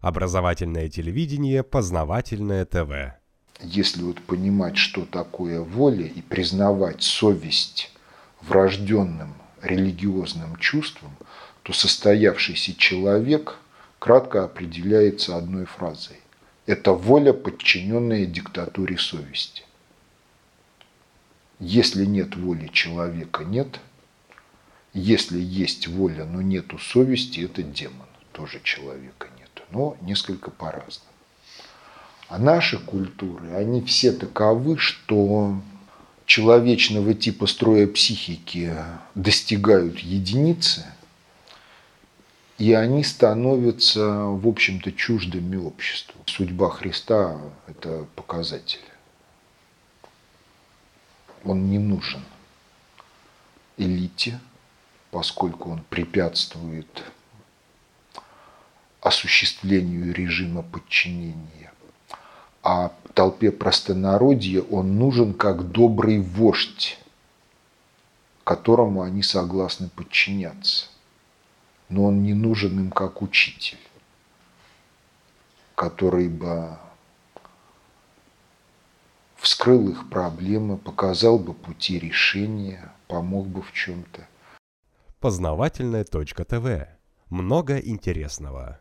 Образовательное телевидение, познавательное ТВ. Если вот понимать, что такое воля и признавать совесть врожденным религиозным чувством, то состоявшийся человек кратко определяется одной фразой. Это воля, подчиненная диктатуре совести. Если нет воли человека, нет. Если есть воля, но нету совести, это демон. Тоже человека нет. Но несколько по-разному. А наши культуры, они все таковы, что человечного типа строя психики достигают единицы, и они становятся, в общем-то, чуждыми обществу. Судьба Христа – это показатель. Он не нужен элите, поскольку он препятствует осуществлению режима подчинения. А толпе простонародья он нужен как добрый вождь, которому они согласны подчиняться. Но он не нужен им как учитель, который бы вскрыл их проблемы, показал бы пути решения, помог бы в чем-то. Познавательная точка ТВ. Много интересного.